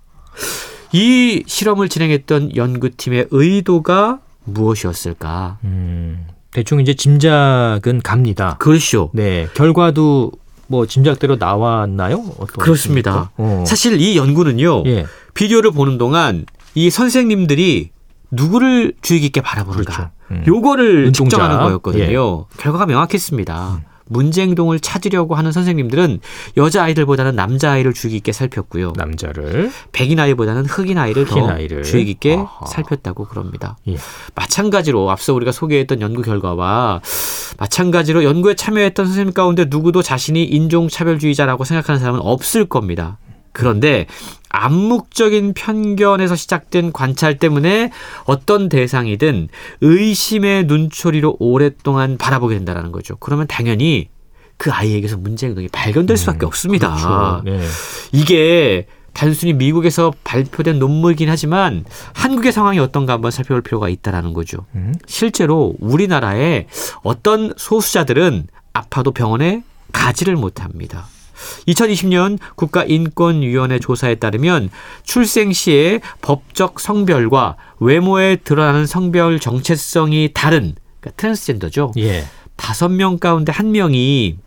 이 실험을 진행했던 연구팀의 의도가 무엇이었을까? 음. 대충 이제 짐작은 갑니다. 그렇죠. 네. 결과도 뭐 짐작대로 나왔나요? 그렇습니다. 어. 사실 이 연구는요. 예. 비디오를 보는 동안 이 선생님들이 누구를 주의 깊게 바라보는가 그렇죠. 음. 요거를. 측정하는 거였거든요. 결과가 명확했습니다. 문제 행동을 찾으려고 하는 선생님들은 여자 아이들보다는 남자 아이를 주의 깊게 살폈고요. 남자를 백인 아이보다는 흑인 아이를 흑인 더 아이를. 주의 깊게 아하. 살폈다고 그럽니다. 예. 마찬가지로 앞서 우리가 소개했던 연구 결과와 마찬가지로 연구에 참여했던 선생님 가운데 누구도 자신이 인종차별주의자라고 생각하는 사람은 없을 겁니다. 그런데 암묵적인 편견에서 시작된 관찰 때문에 어떤 대상이든 의심의 눈초리로 오랫동안 바라보게 된다는 거죠. 그러면 당연히 그 아이에게서 문제 행동이 발견될 수밖에 없습니다. 그렇죠. 네. 이게 단순히 미국에서 발표된 논문이긴 하지만 한국의 상황이 어떤가 한번 살펴볼 필요가 있다라는 거죠. 음. 실제로 우리나라의 어떤 소수자들은 아파도 병원에 가지를 못합니다. 2020년 국가인권위원회 조사에 따르면 출생 시에 법적 성별과 외모에 드러나는 성별 정체성이 다른 그러니까 트랜스젠더죠. 예. 다섯 명 가운데 한 명이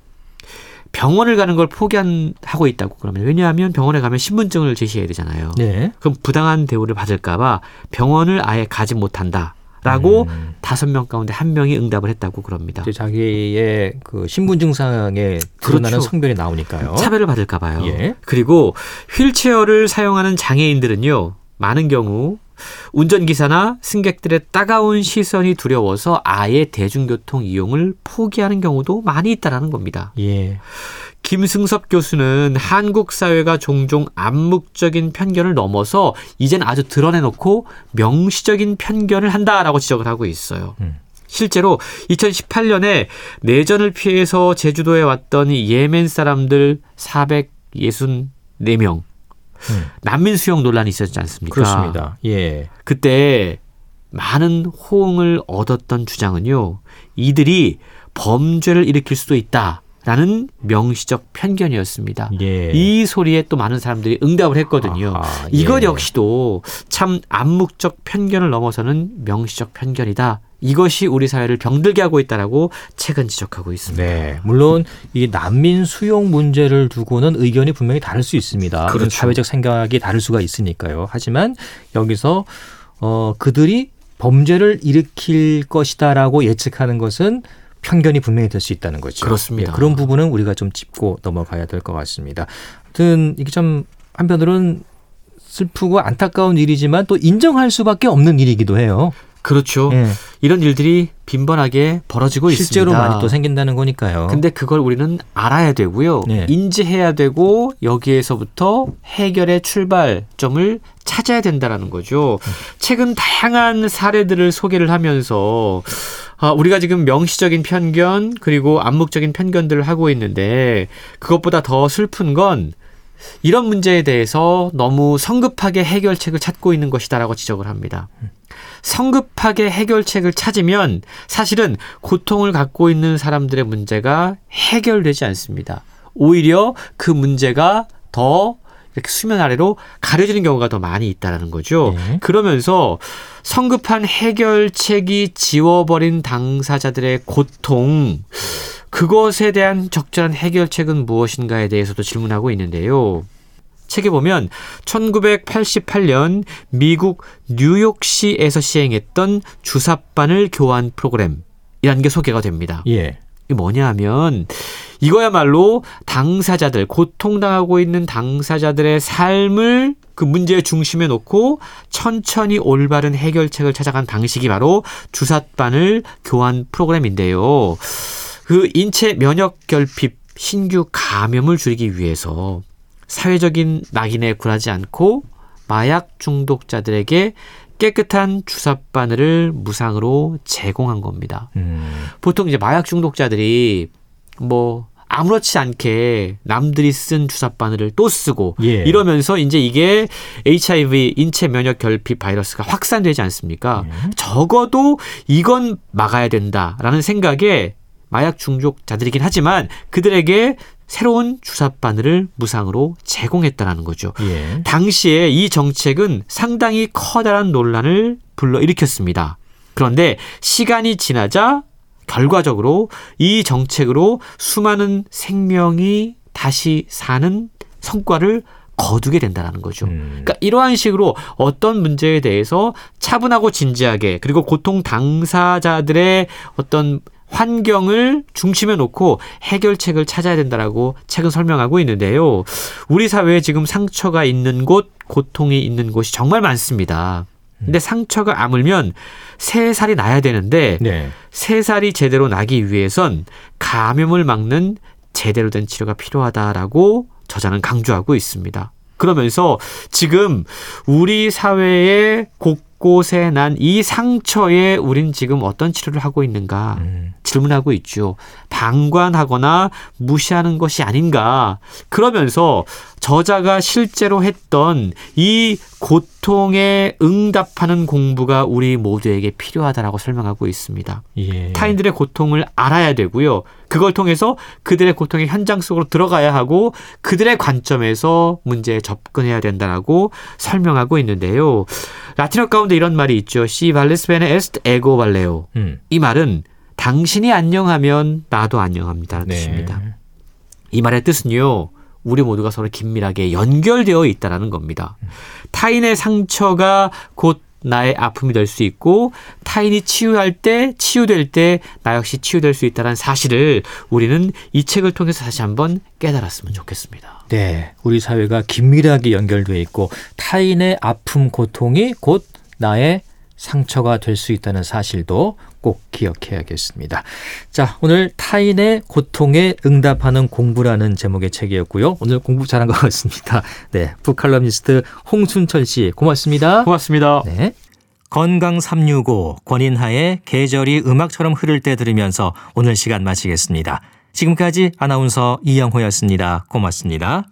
병원을 가는 걸 포기하고 있다고 그러면 왜냐하면 병원에 가면 신분증을 제시해야 되잖아요. 네. 그럼 부당한 대우를 받을까봐 병원을 아예 가지 못한다 라고 음. 다섯 명 가운데 한 명이 응답을 했다고 그럽니다. 자기의 그 신분 증상에 드러나는 그렇죠. 성별이 나오니까요. 차별을 받을까 봐요. 예. 그리고 휠체어를 사용하는 장애인들은요 많은 경우 운전기사나 승객들의 따가운 시선이 두려워서 아예 대중교통 이용을 포기하는 경우도 많이 있다라는 겁니다. 예. 김승섭 교수는 한국 사회가 종종 암묵적인 편견을 넘어서 이젠 아주 드러내놓고 명시적인 편견을 한다라고 지적을 하고 있어요. 음. 실제로 2018년에 내전을 피해서 제주도에 왔던 이 예멘 사람들 464명 음. 난민 수용 논란이 있었지 않습니까? 그렇습니다. 예. 그때 많은 호응을 얻었던 주장은요. 이들이 범죄를 일으킬 수도 있다. 라는 명시적 편견이었습니다. 예. 이 소리에 또 많은 사람들이 응답을 했거든요. 아하, 이것 예. 역시도 참 암묵적 편견을 넘어서는 명시적 편견이다. 이것이 우리 사회를 병들게 하고 있다라고 책은 지적하고 있습니다. 네, 물론 이 난민 수용 문제를 두고는 의견이 분명히 다를 수 있습니다. 그렇죠. 사회적 생각이 다를 수가 있으니까요. 하지만 여기서 어 그들이 범죄를 일으킬 것이다라고 예측하는 것은 편견이 분명히 될 수 있다는 거죠. 그렇습니다. 예, 그런 부분은 우리가 좀 짚고 넘어가야 될 것 같습니다. 하여튼 이게 좀 한편으로는 슬프고 안타까운 일이지만 또 인정할 수밖에 없는 일이기도 해요. 그렇죠. 예, 이런 일들이 빈번하게 벌어지고 실제로 있습니다. 많이 또 생긴다는 거니까요. 근데 그걸 우리는 알아야 되고요. 네. 인지해야 되고 여기에서부터 해결의 출발점을 찾아야 된다라는 거죠. 최근 다양한 사례들을 소개를 하면서 아, 우리가 지금 명시적인 편견 그리고 암묵적인 편견들을 하고 있는데 그것보다 더 슬픈 건 이런 문제에 대해서 너무 성급하게 해결책을 찾고 있는 것이다라고 지적을 합니다. 성급하게 해결책을 찾으면 사실은 고통을 갖고 있는 사람들의 문제가 해결되지 않습니다. 오히려 그 문제가 더 이렇게 수면 아래로 가려지는 경우가 더 많이 있다라는 거죠. 네. 그러면서 성급한 해결책이 지워버린 당사자들의 고통, 그것에 대한 적절한 해결책은 무엇인가에 대해서도 질문하고 있는데요. 책에 보면 1988년 미국 뉴욕시에서 시행했던 주사바늘 교환 프로그램이라는 게 소개가 됩니다. 예. 이게 뭐냐 하면 이거야말로 당사자들, 고통당하고 있는 당사자들의 삶을 그 문제의 중심에 놓고 천천히 올바른 해결책을 찾아간 방식이 바로 주사바늘 교환 프로그램인데요. 그 인체 면역 결핍, 신규 감염을 줄이기 위해서 사회적인 낙인에 굴하지 않고 마약 중독자들에게 깨끗한 주사바늘을 무상으로 제공한 겁니다. 음. 보통 이제 마약 중독자들이 뭐 아무렇지 않게 남들이 쓴 주사바늘을 또 쓰고 예. 이러면서 이제 이게 HIV 인체 면역 결핍 바이러스가 확산되지 않습니까? 예. 적어도 이건 막아야 된다라는 생각에 마약 중독자들이긴 하지만 그들에게 새로운 주사바늘을 무상으로 제공했다라는 거죠. 예. 당시에 이 정책은 상당히 커다란 논란을 불러일으켰습니다. 그런데 시간이 지나자 결과적으로 이 정책으로 수많은 생명이 다시 사는 성과를 거두게 된다는 거죠. 음. 그러니까 이러한 식으로 어떤 문제에 대해서 차분하고 진지하게 그리고 고통 당사자들의 어떤 환경을 중심에 놓고 해결책을 찾아야 된다라고 책은 설명하고 있는데요. 우리 사회에 지금 상처가 있는 곳, 고통이 있는 곳이 정말 많습니다. 근데 상처가 아물면 세 살이 나야 되는데 네. 세 살이 제대로 나기 위해선 감염을 막는 제대로 된 치료가 필요하다라고 저자는 강조하고 있습니다. 그러면서 지금 우리 사회의 곳곳에 난 이 상처에 우린 지금 어떤 치료를 하고 있는가 음. 질문하고 있죠. 방관하거나 무시하는 것이 아닌가. 그러면서 저자가 실제로 했던 이 고통에 응답하는 공부가 우리 모두에게 필요하다라고 설명하고 있습니다. 예. 타인들의 고통을 알아야 되고요. 그걸 통해서 그들의 고통의 현장 속으로 들어가야 하고 그들의 관점에서 문제에 접근해야 된다라고 설명하고 있는데요. 라틴어 가운데 이런 말이 있죠. Si vales bene est ego valeo. 음. 이 말은 당신이 안녕하면 나도 안녕합니다. 네. 뜻입니다. 이 말의 뜻은요. 우리 모두가 서로 긴밀하게 연결되어 있다라는 겁니다. 타인의 상처가 곧 나의 아픔이 될 수 있고 타인이 치유할 때 치유될 때 나 역시 치유될 수 있다는 사실을 우리는 이 책을 통해서 다시 한번 깨달았으면 좋겠습니다. 네, 우리 사회가 긴밀하게 연결돼 있고 타인의 아픔, 고통이 곧 나의 상처가 될 수 있다는 사실도 꼭 기억해야겠습니다. 자, 오늘 타인의 고통에 응답하는 공부라는 제목의 책이었고요. 오늘 공부 잘한 것 같습니다. 네, 북칼럼니스트 홍순철 씨 고맙습니다. 고맙습니다. 네. 건강 365 권인하의 계절이 음악처럼 흐를 때 들으면서 오늘 시간 마치겠습니다. 지금까지 아나운서 이영호였습니다. 고맙습니다.